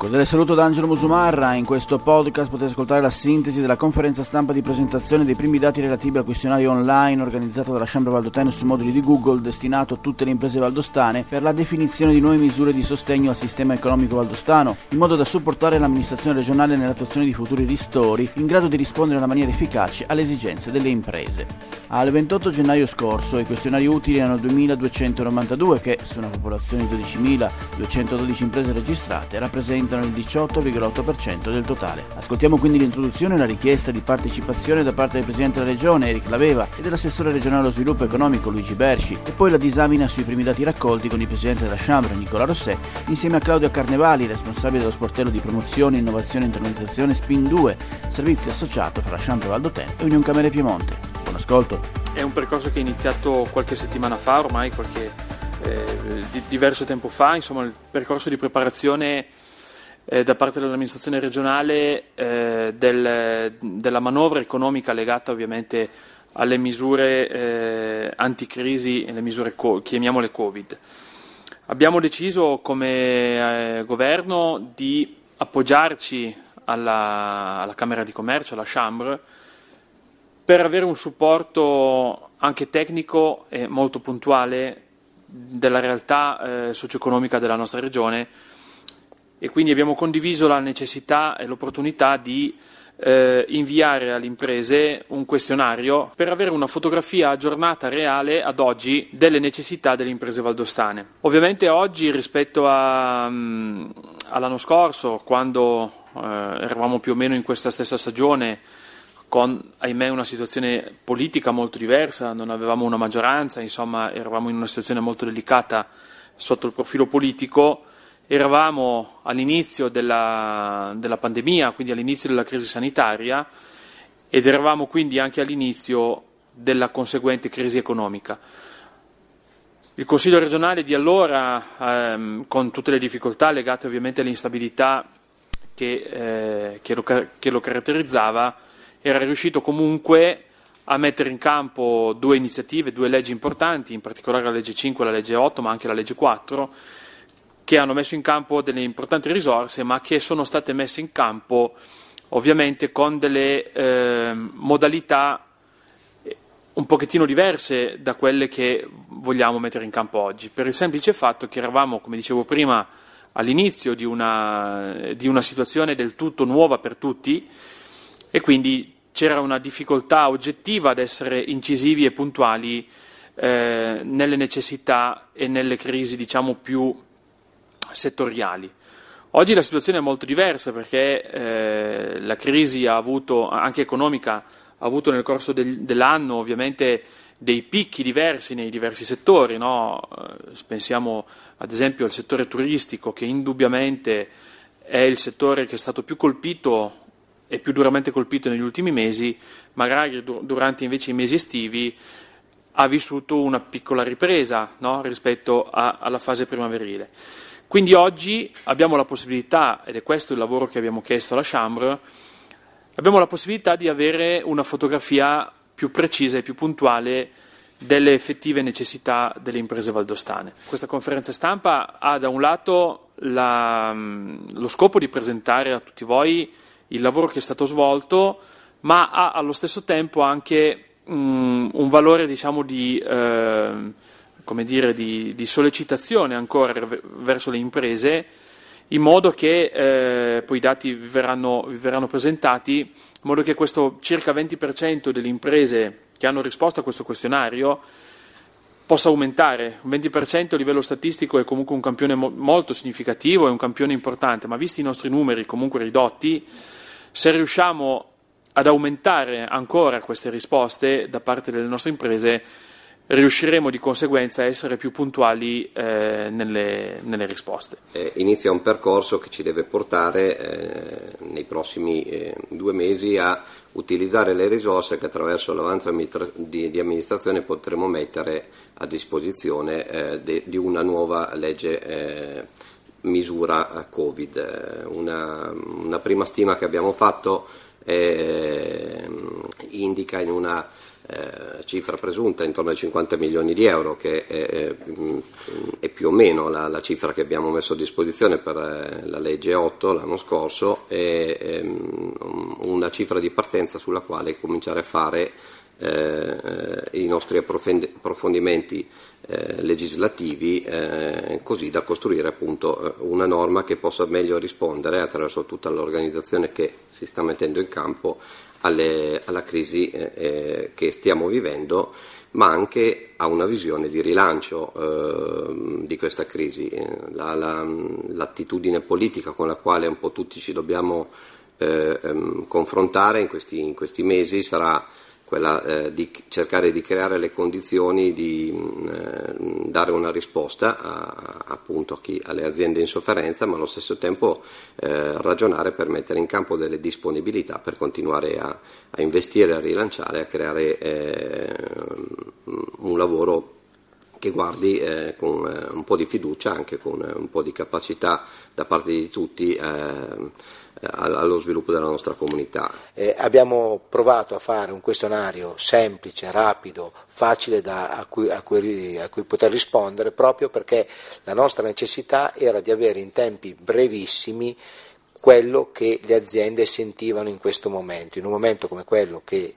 cordiale saluto da Angelo Musumarra. In questo podcast potete ascoltare la sintesi della conferenza stampa di presentazione dei primi dati relativi al questionario online organizzato dalla Chambra Valdotene su moduli di Google destinato a tutte le imprese valdostane per la definizione di nuove misure di sostegno al sistema economico valdostano, in modo da supportare l'amministrazione regionale nell'attuazione di futuri ristori in grado di rispondere in maniera efficace alle esigenze delle imprese. Al 28 gennaio scorso i questionari utili erano 2.292 che, su una popolazione di 12.212 imprese registrate, rappresentano il 18,8% del totale. Ascoltiamo quindi l'introduzione e la richiesta di partecipazione da parte del Presidente della Regione Eric Laveva e dell'assessore regionale allo sviluppo economico Luigi Berci e poi la disamina sui primi dati raccolti con il Presidente della Chambre Nicola Rossè insieme a Claudio Carnevali, responsabile dello sportello di promozione, innovazione e internalizzazione SPIN 2, servizio associato tra la Chambre Valdotene e Unione Camere Piemonte. Buon ascolto. È un percorso che è iniziato qualche settimana fa, ormai qualche eh, di, diverso tempo fa, insomma il percorso di preparazione eh, da parte dell'amministrazione regionale eh, del, della manovra economica legata ovviamente alle misure eh, anticrisi e le misure co- chiamiamole Covid. Abbiamo deciso come eh, governo di appoggiarci alla, alla Camera di Commercio, alla Chambre, per avere un supporto anche tecnico e molto puntuale della realtà eh, socio-economica della nostra regione e quindi abbiamo condiviso la necessità e l'opportunità di eh, inviare alle imprese un questionario per avere una fotografia aggiornata reale ad oggi delle necessità delle imprese valdostane. Ovviamente oggi rispetto a, um, all'anno scorso, quando eh, eravamo più o meno in questa stessa stagione, con ahimè una situazione politica molto diversa, non avevamo una maggioranza, insomma eravamo in una situazione molto delicata sotto il profilo politico, eravamo all'inizio della, della pandemia, quindi all'inizio della crisi sanitaria ed eravamo quindi anche all'inizio della conseguente crisi economica. Il Consiglio regionale di allora, ehm, con tutte le difficoltà legate ovviamente all'instabilità che, eh, che, lo, che lo caratterizzava, era riuscito comunque a mettere in campo due iniziative, due leggi importanti, in particolare la legge 5 e la legge 8, ma anche la legge 4, che hanno messo in campo delle importanti risorse, ma che sono state messe in campo ovviamente con delle eh, modalità un pochettino diverse da quelle che vogliamo mettere in campo oggi, per il semplice fatto che eravamo, come dicevo prima, all'inizio di una, di una situazione del tutto nuova per tutti, e quindi c'era una difficoltà oggettiva ad essere incisivi e puntuali eh, nelle necessità e nelle crisi diciamo più settoriali. Oggi la situazione è molto diversa perché eh, la crisi avuto, anche economica, ha avuto nel corso del, dell'anno ovviamente dei picchi diversi nei diversi settori. No? Eh, pensiamo ad esempio al settore turistico che indubbiamente è il settore che è stato più colpito e più duramente colpito negli ultimi mesi, magari durante invece i mesi estivi ha vissuto una piccola ripresa no? rispetto a, alla fase primaverile. Quindi oggi abbiamo la possibilità, ed è questo il lavoro che abbiamo chiesto alla Chambre, abbiamo la possibilità di avere una fotografia più precisa e più puntuale delle effettive necessità delle imprese valdostane. Questa conferenza stampa ha da un lato la, lo scopo di presentare a tutti voi il lavoro che è stato svolto, ma ha allo stesso tempo anche um, un valore diciamo, di, eh, dire, di, di, sollecitazione ancora verso le imprese, in modo che eh, poi i dati vi verranno, vi verranno presentati, in modo che questo circa 20% delle imprese che hanno risposto a questo questionario possa aumentare. Un 20% a livello statistico è comunque un campione mo- molto significativo, è un campione importante, ma visti i nostri numeri comunque ridotti, se riusciamo ad aumentare ancora queste risposte da parte delle nostre imprese, riusciremo di conseguenza a essere più puntuali eh, nelle, nelle, risposte. Eh, inizia un percorso che ci deve portare eh, nei prossimi eh, due mesi a utilizzare le risorse che attraverso l'avanzo di, di amministrazione potremo mettere a disposizione eh, de, di una nuova legge eh, misura Covid. Una, una, prima stima che abbiamo fatto indica in una eh, cifra presunta intorno ai 50 milioni di euro, che è, è, è più o meno la, la, cifra che abbiamo messo a disposizione per eh, la legge 8 l'anno scorso, è, è una cifra di partenza sulla quale cominciare a fare eh, i nostri approfondimenti eh, legislativi eh, così da costruire appunto eh, una norma che possa meglio rispondere attraverso tutta l'organizzazione che si sta mettendo in campo alle, alla crisi eh, eh, che stiamo vivendo ma anche a una visione di rilancio eh, di questa crisi. La, la, l'attitudine politica con la quale un po' tutti ci dobbiamo eh, ehm, confrontare in questi, in questi, mesi sarà quella eh, di cercare di creare le condizioni di mh, eh, dare una risposta a, appunto a chi, alle aziende in sofferenza, ma allo stesso tempo eh, ragionare per mettere in campo delle disponibilità per continuare a, a investire, a rilanciare, a creare eh, un lavoro che guardi eh, con eh, un po' di fiducia, anche con eh, un po' di capacità da parte di tutti eh, allo sviluppo della nostra comunità. Eh, abbiamo provato a fare un questionario semplice, rapido, facile da, a, cui, a, cui, a, cui, poter rispondere proprio perché la nostra necessità era di avere in tempi brevissimi quello che le aziende sentivano in questo momento, in un momento come quello che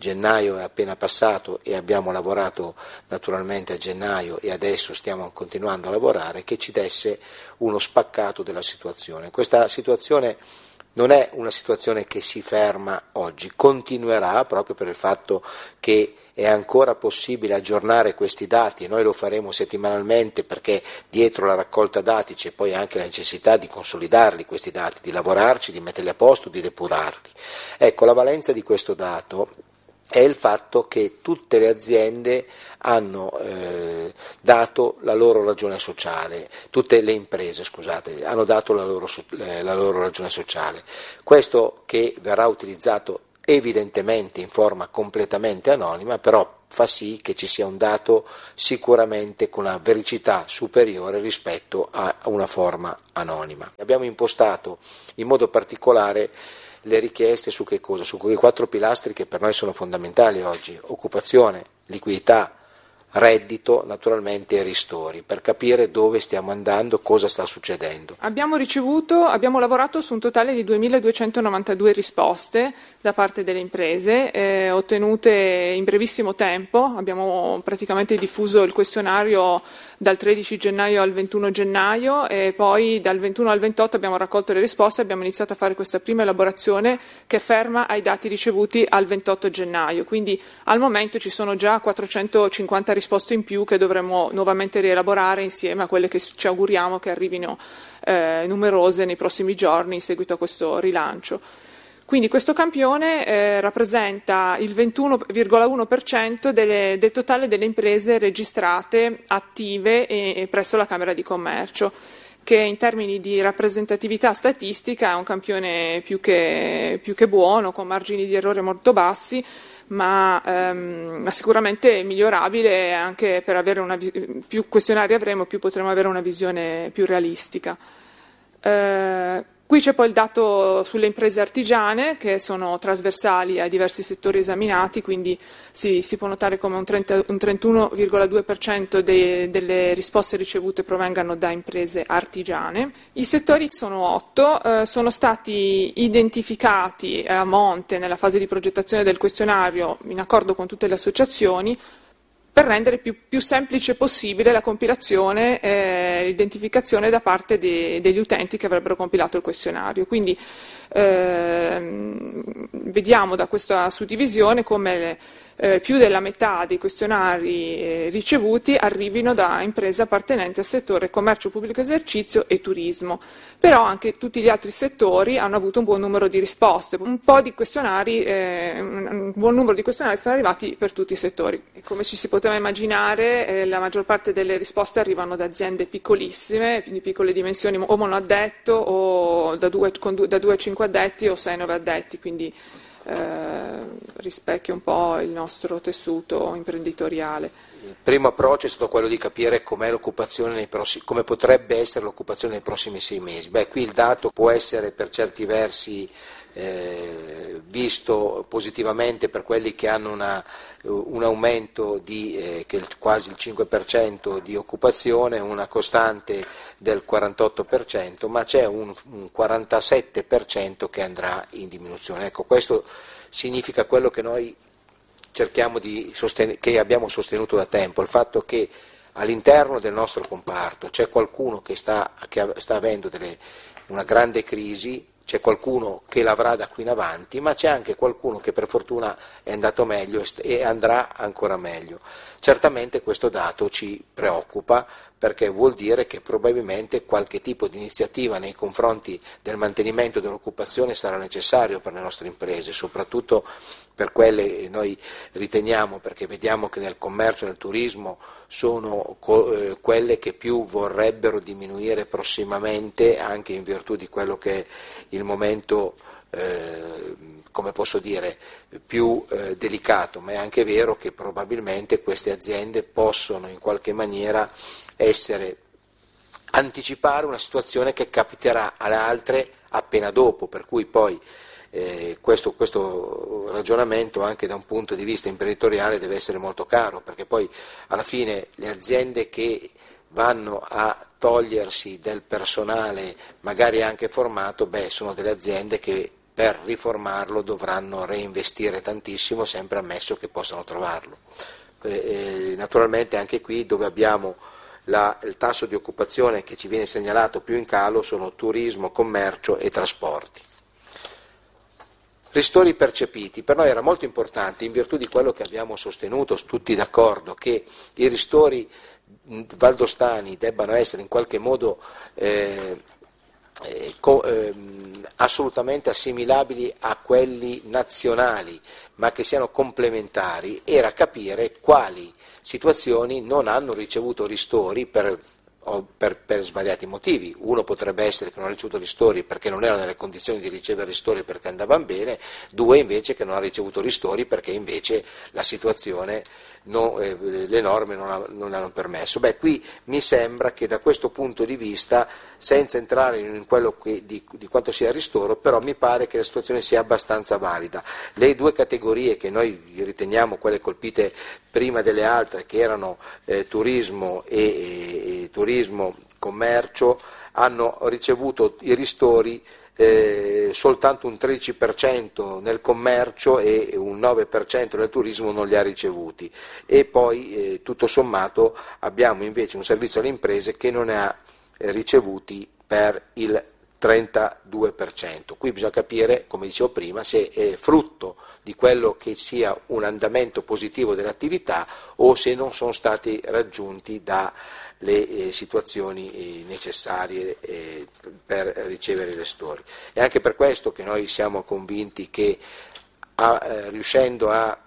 gennaio è appena passato e abbiamo lavorato naturalmente a gennaio e adesso stiamo continuando a lavorare, che ci desse uno spaccato della situazione. Questa situazione non è una situazione che si ferma oggi, continuerà proprio per il fatto che è ancora possibile aggiornare questi dati e noi lo faremo settimanalmente perché dietro la raccolta dati c'è poi anche la necessità di consolidarli questi dati, di lavorarci, di metterli a posto, di depurarli. Ecco, la valenza di questo dato è il fatto che tutte le aziende hanno eh, dato la loro ragione sociale, tutte le imprese scusate, hanno dato la loro, eh, la loro ragione sociale. Questo che verrà utilizzato evidentemente in forma completamente anonima, però fa sì che ci sia un dato sicuramente con una vericità superiore rispetto a una forma anonima. Abbiamo impostato in modo particolare le richieste su che cosa? Su quei quattro pilastri che per noi sono fondamentali oggi, occupazione, liquidità, reddito naturalmente e ristori per capire dove stiamo andando, cosa sta succedendo. Abbiamo ricevuto, abbiamo lavorato su un totale di 2292 risposte da parte delle imprese, eh, ottenute in brevissimo tempo, abbiamo praticamente diffuso il questionario dal 13 gennaio al 21 gennaio e poi dal 21 al 28 abbiamo raccolto le risposte e abbiamo iniziato a fare questa prima elaborazione che ferma ai dati ricevuti al 28 gennaio, quindi al momento ci sono già 450 risposte risposte in più che dovremo nuovamente rielaborare insieme a quelle che ci auguriamo che arrivino eh, numerose nei prossimi giorni in seguito a questo rilancio. Quindi questo campione eh, rappresenta il 21,1% delle, del totale delle imprese registrate attive e, e presso la Camera di Commercio che in termini di rappresentatività statistica è un campione più che, più che buono, con margini di errore molto bassi, ma, ehm, ma, sicuramente migliorabile anche per avere una, più questionari avremo, più potremo avere una visione più realistica. Eh, Qui c'è poi il dato sulle imprese artigiane che sono trasversali ai diversi settori esaminati, quindi si, si può notare come un, un 31,2% de, delle risposte ricevute provengano da imprese artigiane. I settori sono otto, eh, sono stati identificati a monte nella fase di progettazione del questionario in accordo con tutte le associazioni per rendere più, più, semplice possibile la compilazione e l'identificazione da parte de, degli utenti che avrebbero compilato il questionario. Quindi vediamo da questa suddivisione come eh, più della metà dei questionari eh, ricevuti arrivino da imprese appartenenti al settore commercio pubblico esercizio e turismo, però anche tutti gli altri settori hanno avuto un buon numero di risposte, un di eh, un buon numero di questionari sono arrivati per tutti i settori. E come ci si poteva immaginare, la maggior parte delle risposte arrivano da aziende piccolissime, di piccole dimensioni, o monoaddetto o da 2 a 5 addetti o 6-9 addetti, quindi eh, rispecchia un po' il nostro tessuto imprenditoriale. Il primo approccio è stato quello di capire prossimi, come potrebbe essere l'occupazione nei prossimi sei mesi. Beh, qui il dato può essere per certi versi eh, visto positivamente per quelli che hanno una, un aumento di eh, quasi il 5% di occupazione, una costante del 48%, ma c'è un, un 47% che andrà in diminuzione. Ecco, questo significa quello che noi sosten- che abbiamo sostenuto da tempo, il fatto che all'interno del nostro comparto c'è qualcuno che sta, che sta avendo delle, una grande crisi, c'è qualcuno che l'avrà da qui in avanti, ma c'è anche qualcuno che per fortuna è andato meglio e andrà ancora meglio. Certamente questo dato ci preoccupa perché vuol dire che probabilmente qualche tipo di iniziativa nei confronti del mantenimento dell'occupazione sarà necessario per le nostre imprese, soprattutto per quelle che noi riteniamo, perché vediamo che nel commercio e nel turismo sono eh, quelle che più vorrebbero diminuire prossimamente anche in virtù di quello che è il momento eh, come posso dire, più eh, delicato, ma è anche vero che probabilmente queste aziende possono in qualche maniera essere, anticipare una situazione che capiterà alle altre appena dopo, per cui poi eh, questo, questo, ragionamento anche da un punto di vista imprenditoriale deve essere molto caro, perché poi alla fine le aziende che vanno a togliersi del personale magari anche formato, beh, sono delle aziende che per riformarlo dovranno reinvestire tantissimo, sempre ammesso che possano trovarlo. Eh, naturalmente anche qui dove abbiamo la, il tasso di occupazione che ci viene segnalato più in calo sono turismo, commercio e trasporti. Ristori percepiti, per noi era molto importante, in virtù di quello che abbiamo sostenuto, tutti d'accordo, che i ristori valdostani debbano essere in qualche modo eh, eh, co, eh, assolutamente assimilabili a quelli nazionali, ma che siano complementari, era capire quali situazioni non hanno ricevuto ristori per per, per, svariati motivi. Uno potrebbe essere che non ha ricevuto ristori perché non era nelle condizioni di ricevere ristori perché andavano bene, due invece che non ha ricevuto ristori perché invece la situazione, no, eh, le norme non, ha, non, hanno permesso. Beh, qui mi sembra che da questo punto di vista, senza entrare in quello che, di, di quanto sia ristoro, però mi pare che la situazione sia abbastanza valida. Le due categorie che noi riteniamo quelle colpite prima delle altre, che erano eh, turismo e, e, e turismo, commercio, hanno ricevuto i ristori eh, soltanto un 13% nel commercio e un 9% nel turismo non li ha ricevuti. E poi eh, tutto sommato abbiamo invece un servizio alle imprese che non ne ha eh, ricevuti per il 32%. Qui bisogna capire, come dicevo prima, se è frutto di quello che sia un andamento positivo dell'attività o se non sono stati raggiunti dalle eh, situazioni eh, necessarie eh, per ricevere i restori. È anche per questo che noi siamo convinti che a, riuscendo a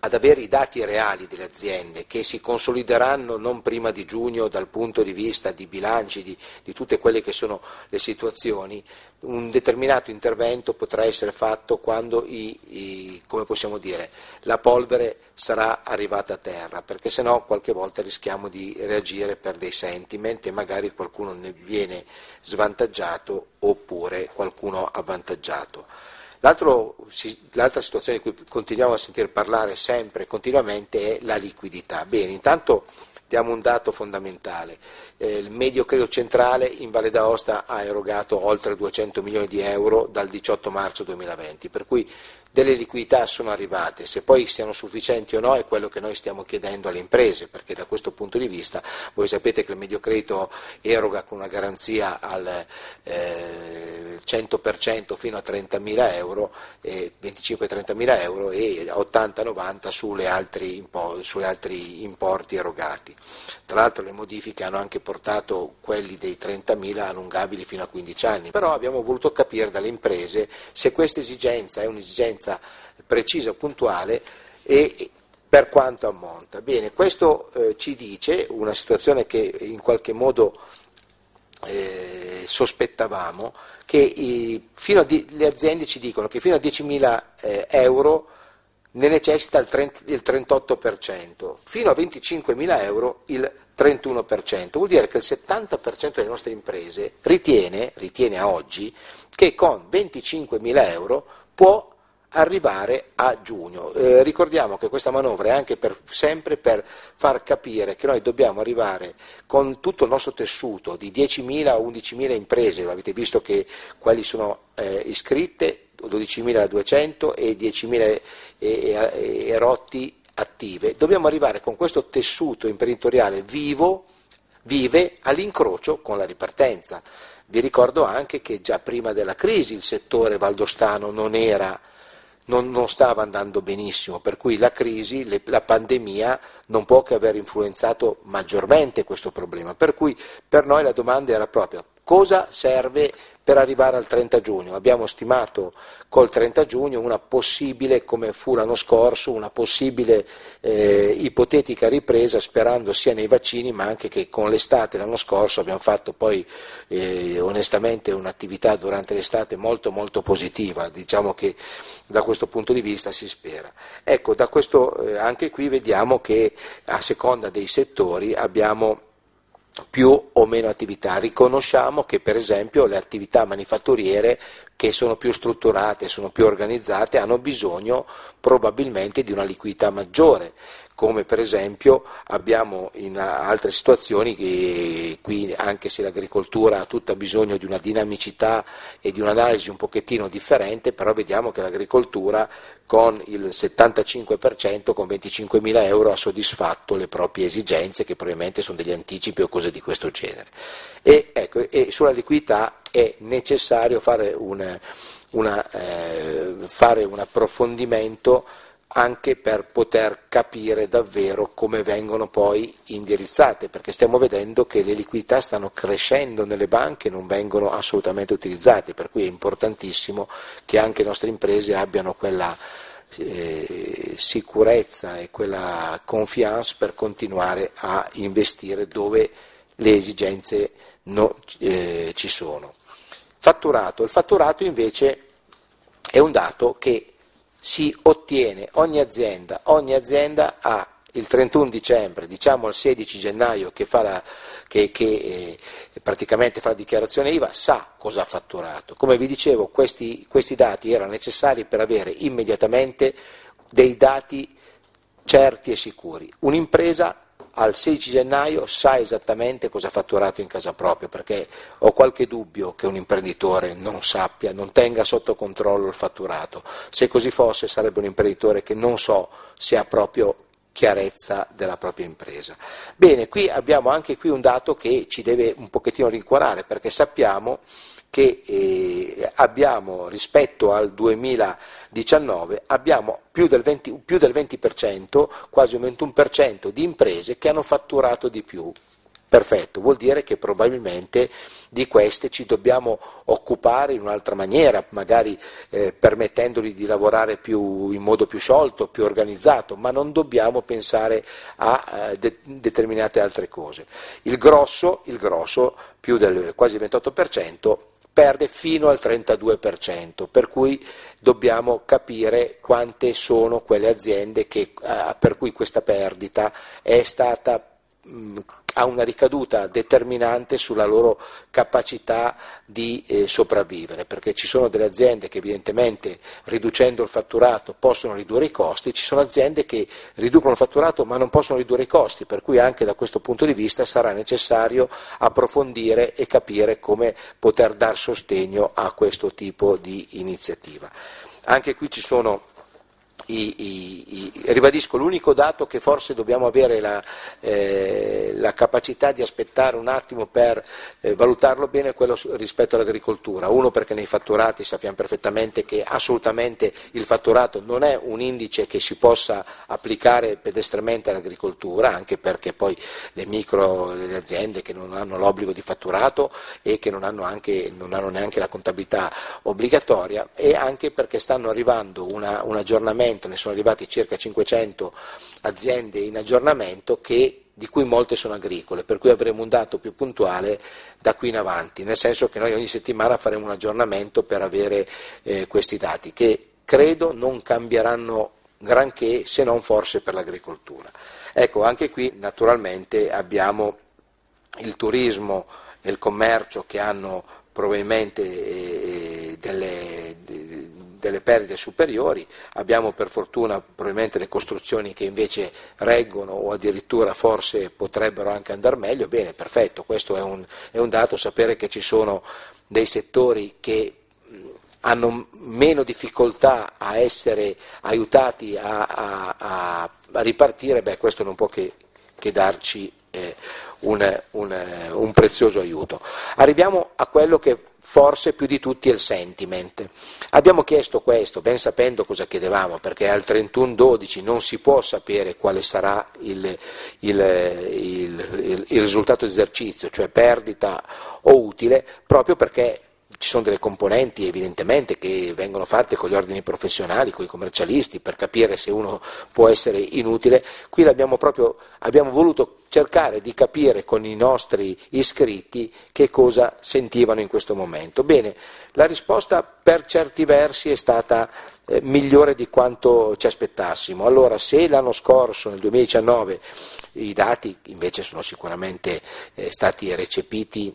ad avere i dati reali delle aziende che si consolideranno non prima di giugno dal punto di vista di bilanci, di, di, tutte quelle che sono le situazioni, un determinato intervento potrà essere fatto quando i, i, dire, la polvere sarà arrivata a terra, perché sennò qualche volta rischiamo di reagire per dei sentiment e magari qualcuno ne viene svantaggiato oppure qualcuno avvantaggiato. L'altra situazione di cui continuiamo a sentire parlare sempre e continuamente è la liquidità. Bene, intanto diamo un dato fondamentale. Eh, il medio credo centrale in Valle d'Aosta ha erogato oltre 200 milioni di euro dal 18 marzo 2020, per cui delle liquidità sono arrivate, se poi siano sufficienti o no è quello che noi stiamo chiedendo alle imprese, perché da questo punto di vista voi sapete che il medio credito eroga con una garanzia al eh, 100% fino a 30.000 euro, eh, 25-30.000 euro e 80-90 sulle altri, sulle altri importi erogati. Tra l'altro le modifiche hanno anche portato quelli dei 30.000 allungabili fino a 15 anni, però abbiamo voluto capire dalle imprese se questa esigenza è un'esigenza precisa, puntuale e per quanto ammonta. Bene, questo eh, ci dice una situazione che in qualche modo eh, sospettavamo, che i, di, le aziende ci dicono che fino a 10.000 eh, euro ne necessita il, 30, il 38%, fino a 25.000 euro il 31%, vuol dire che il 70% delle nostre imprese ritiene, ritiene a oggi che con 25.000 euro può arrivare a giugno. Eh, ricordiamo che questa manovra è anche per, sempre per far capire che noi dobbiamo arrivare con tutto il nostro tessuto di 10.000 o 11.000 imprese, avete visto che quali sono eh, iscritte, 12.200 e 10.000 e, e rotti attive. Dobbiamo arrivare con questo tessuto imprenditoriale vivo, vive all'incrocio con la ripartenza. Vi ricordo anche che già prima della crisi il settore valdostano non era non, non, stava andando benissimo, per cui la crisi, le, la pandemia non può che aver influenzato maggiormente questo problema. Per cui per noi la domanda era proprio cosa serve per arrivare al 30 giugno. Abbiamo stimato col 30 giugno una possibile, come fu l'anno scorso, una possibile eh, ipotetica ripresa sperando sia nei vaccini ma anche che con l'estate l'anno scorso abbiamo fatto poi eh, onestamente un'attività durante l'estate molto molto positiva, diciamo che da questo punto di vista si spera. Ecco, questo, eh, anche qui vediamo che a seconda dei settori abbiamo più o meno attività. Riconosciamo che per esempio le attività manifatturiere che sono più strutturate, sono più organizzate, hanno bisogno probabilmente di una liquidità maggiore, come per esempio abbiamo in altre situazioni, che qui anche se l'agricoltura ha tutta bisogno di una dinamicità e di un'analisi un pochettino differente, però vediamo che l'agricoltura con il 75%, con 25 mila euro ha soddisfatto le proprie esigenze, che probabilmente sono degli anticipi o cose di questo genere. E, ecco, e sulla liquidità è necessario fare un, una, eh, fare un approfondimento anche per poter capire davvero come vengono poi indirizzate, perché stiamo vedendo che le liquidità stanno crescendo nelle banche e non vengono assolutamente utilizzate, per cui è importantissimo che anche le nostre imprese abbiano quella eh, sicurezza e quella confiance per continuare a investire dove le esigenze no, eh, ci sono. Fatturato, il fatturato invece è un dato che si ottiene ogni azienda, ogni azienda ha il 31 dicembre, diciamo il 16 gennaio che, fa la, che, che eh, praticamente fa la dichiarazione IVA, sa cosa ha fatturato. Come vi dicevo, questi, questi dati erano necessari per avere immediatamente dei dati certi e sicuri. Un'impresa al 16 gennaio sa esattamente cosa ha fatturato in casa propria, perché ho qualche dubbio che un imprenditore non sappia, non tenga sotto controllo il fatturato. Se così fosse sarebbe un imprenditore che non so se ha proprio chiarezza della propria impresa. Bene, qui abbiamo anche qui un dato che ci deve un pochettino rincuorare, perché sappiamo che eh, abbiamo rispetto al 2019 abbiamo più del, 20, più del 20%, quasi un 21% di imprese che hanno fatturato di più. Perfetto, vuol dire che probabilmente di queste ci dobbiamo occupare in un'altra maniera, magari eh, permettendogli di lavorare più, in modo più sciolto, più organizzato, ma non dobbiamo pensare a eh, de- determinate altre cose. Il grosso, il grosso più del quasi 28%, perde fino al 32%, per cui dobbiamo capire quante sono quelle aziende che, eh, per cui questa perdita è stata mh, ha una ricaduta determinante sulla loro capacità di eh, sopravvivere, perché ci sono delle aziende che evidentemente riducendo il fatturato possono ridurre i costi, ci sono aziende che riducono il fatturato ma non possono ridurre i costi, per cui anche da questo punto di vista sarà necessario approfondire e capire come poter dar sostegno a questo tipo di iniziativa. Anche qui ci sono i, i, i, ribadisco, l'unico dato che forse dobbiamo avere la, eh, la capacità di aspettare un attimo per eh, valutarlo bene è quello rispetto all'agricoltura. Uno perché nei fatturati sappiamo perfettamente che assolutamente il fatturato non è un indice che si possa applicare pedestramente all'agricoltura, anche perché poi le micro le aziende che non hanno l'obbligo di fatturato e che non hanno, anche, non hanno neanche la contabilità obbligatoria e anche perché stanno arrivando una, un aggiornamento aggiornamento, ne sono arrivati circa 500 aziende in aggiornamento che, di cui molte sono agricole, per cui avremo un dato più puntuale da qui in avanti, nel senso che noi ogni settimana faremo un aggiornamento per avere eh, questi dati, che credo non cambieranno granché se non forse per l'agricoltura. Ecco, anche qui naturalmente abbiamo il turismo e il commercio che hanno probabilmente eh, delle, delle perdite superiori, abbiamo per fortuna probabilmente le costruzioni che invece reggono o addirittura forse potrebbero anche andare meglio, bene, perfetto, questo è un, è un dato, sapere che ci sono dei settori che hanno meno difficoltà a essere aiutati a, a, a ripartire, beh, questo non può che, che darci eh, un, un, un prezioso aiuto. Arriviamo a quello che forse più di tutti è il sentiment. Abbiamo chiesto questo, ben sapendo cosa chiedevamo, perché al 31-12 non si può sapere quale sarà il, il, il, il risultato di esercizio, cioè perdita o utile, proprio perché ci sono delle componenti evidentemente che vengono fatte con gli ordini professionali, con i commercialisti per capire se uno può essere inutile. Qui proprio, abbiamo voluto cercare di capire con i nostri iscritti che cosa sentivano in questo momento. Bene, la risposta per certi versi è stata eh, migliore di quanto ci aspettassimo. Allora, se l'anno scorso, nel 2019, i dati invece sono sicuramente eh, stati recepiti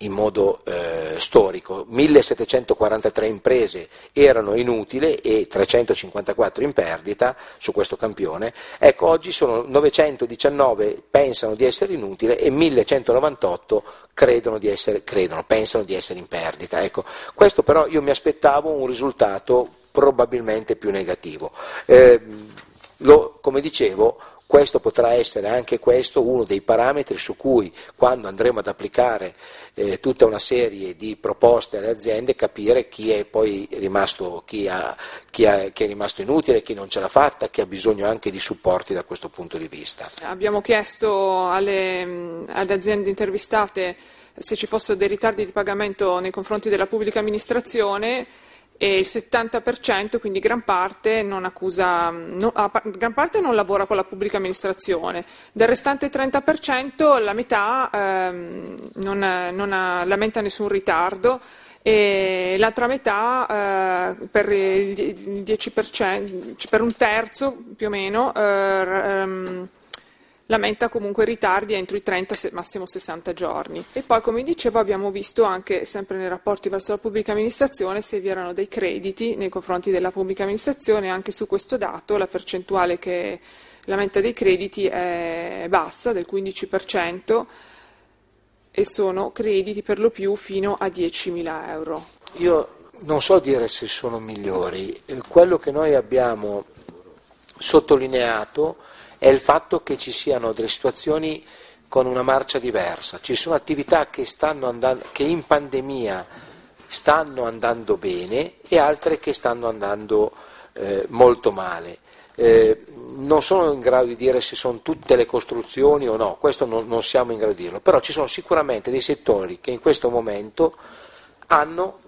in modo eh, storico, 1743 imprese erano inutili e 354 in perdita su questo campione, ecco oggi sono 919 pensano di essere inutili e 1198 credono di essere, credono, pensano di essere in perdita. Ecco, questo però io mi aspettavo un risultato probabilmente più negativo. Eh, lo, come dicevo, questo potrà essere anche questo uno dei parametri su cui quando andremo ad applicare eh, tutta una serie di proposte alle aziende capire chi è poi rimasto, chi, ha, chi, ha, chi è rimasto inutile, chi non ce l'ha fatta, chi ha bisogno anche di supporti da questo punto di vista. Abbiamo chiesto alle, alle aziende intervistate se ci fossero dei ritardi di pagamento nei confronti della pubblica amministrazione e il 70%, quindi gran parte, non, accusa, no, gran parte non lavora con la pubblica amministrazione. Del restante 30% la metà ehm, non, non ha, lamenta nessun ritardo e l'altra metà eh, per, il 10%, per un terzo più o meno eh, ehm, lamenta comunque ritardi entro i 30, massimo 60 giorni. E poi, come dicevo, abbiamo visto anche, sempre nei rapporti verso la pubblica amministrazione, se vi erano dei crediti nei confronti della pubblica amministrazione, anche su questo dato la percentuale che lamenta dei crediti è bassa, del 15%, e sono crediti per lo più fino a 10.000 euro. Io non so dire se sono migliori, quello che noi abbiamo sottolineato è il fatto che ci siano delle situazioni con una marcia diversa. Ci sono attività che, andando, che in pandemia stanno andando bene e altre che stanno andando eh, molto male. Eh, non sono in grado di dire se sono tutte le costruzioni o no, questo non, non siamo in grado di dirlo, però ci sono sicuramente dei settori che in questo momento hanno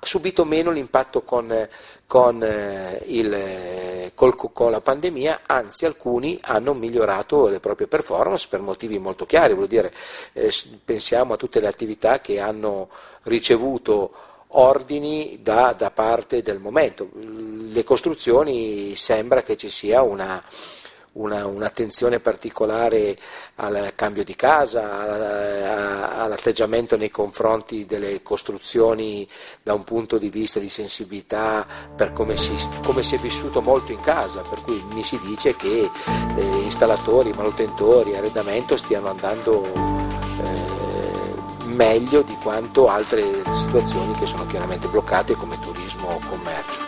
subito meno l'impatto con, con, eh, il, col, con, la pandemia, anzi alcuni hanno migliorato le proprie performance per motivi molto chiari, vuol dire, eh, pensiamo a tutte le attività che hanno ricevuto ordini da, da parte del momento. Le costruzioni sembra che ci sia una, una, un'attenzione particolare al cambio di casa, all'atteggiamento nei confronti delle costruzioni da un punto di vista di sensibilità per come si, come si è vissuto molto in casa, per cui mi si dice che eh, installatori, manutentori, arredamento stiano andando eh, meglio di quanto altre situazioni che sono chiaramente bloccate come turismo o commercio.